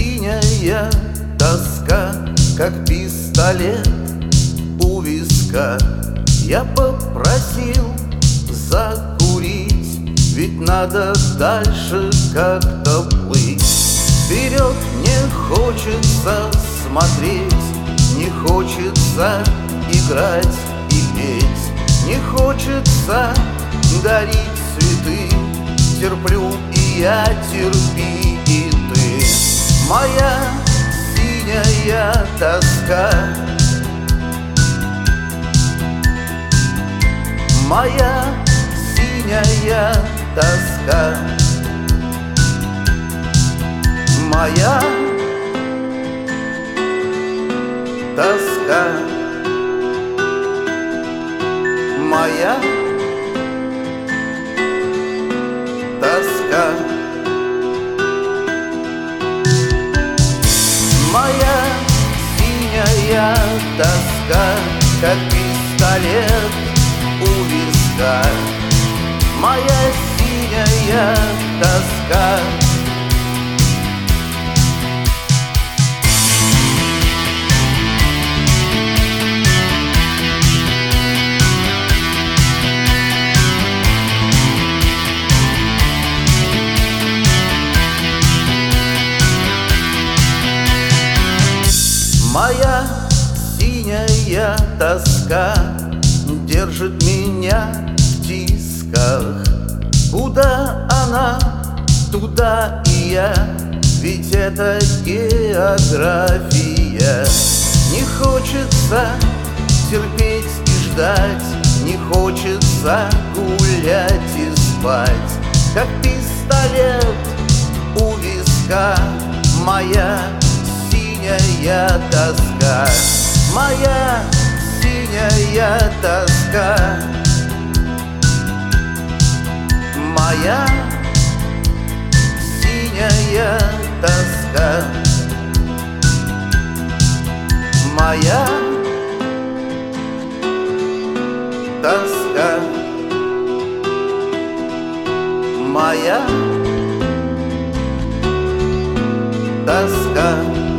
синяя тоска, как пистолет у виска. Я попросил закурить, ведь надо дальше как-то плыть. Вперед не хочется смотреть, не хочется играть и петь. Не хочется дарить цветы, терплю и я терпи Моя синяя тоска. Моя синяя тоска. Моя тоска. Моя тоска тоска Как пистолет у виска Моя синяя тоска. Моя синяя тоска Держит меня в тисках Куда она, туда и я Ведь это география. Не хочется терпеть и ждать Не хочется гулять и спать. Как пистолет у виска Моя синяя тоска Моя синяя тоска. Моя синяя тоска. Моя тоска. Моя тоска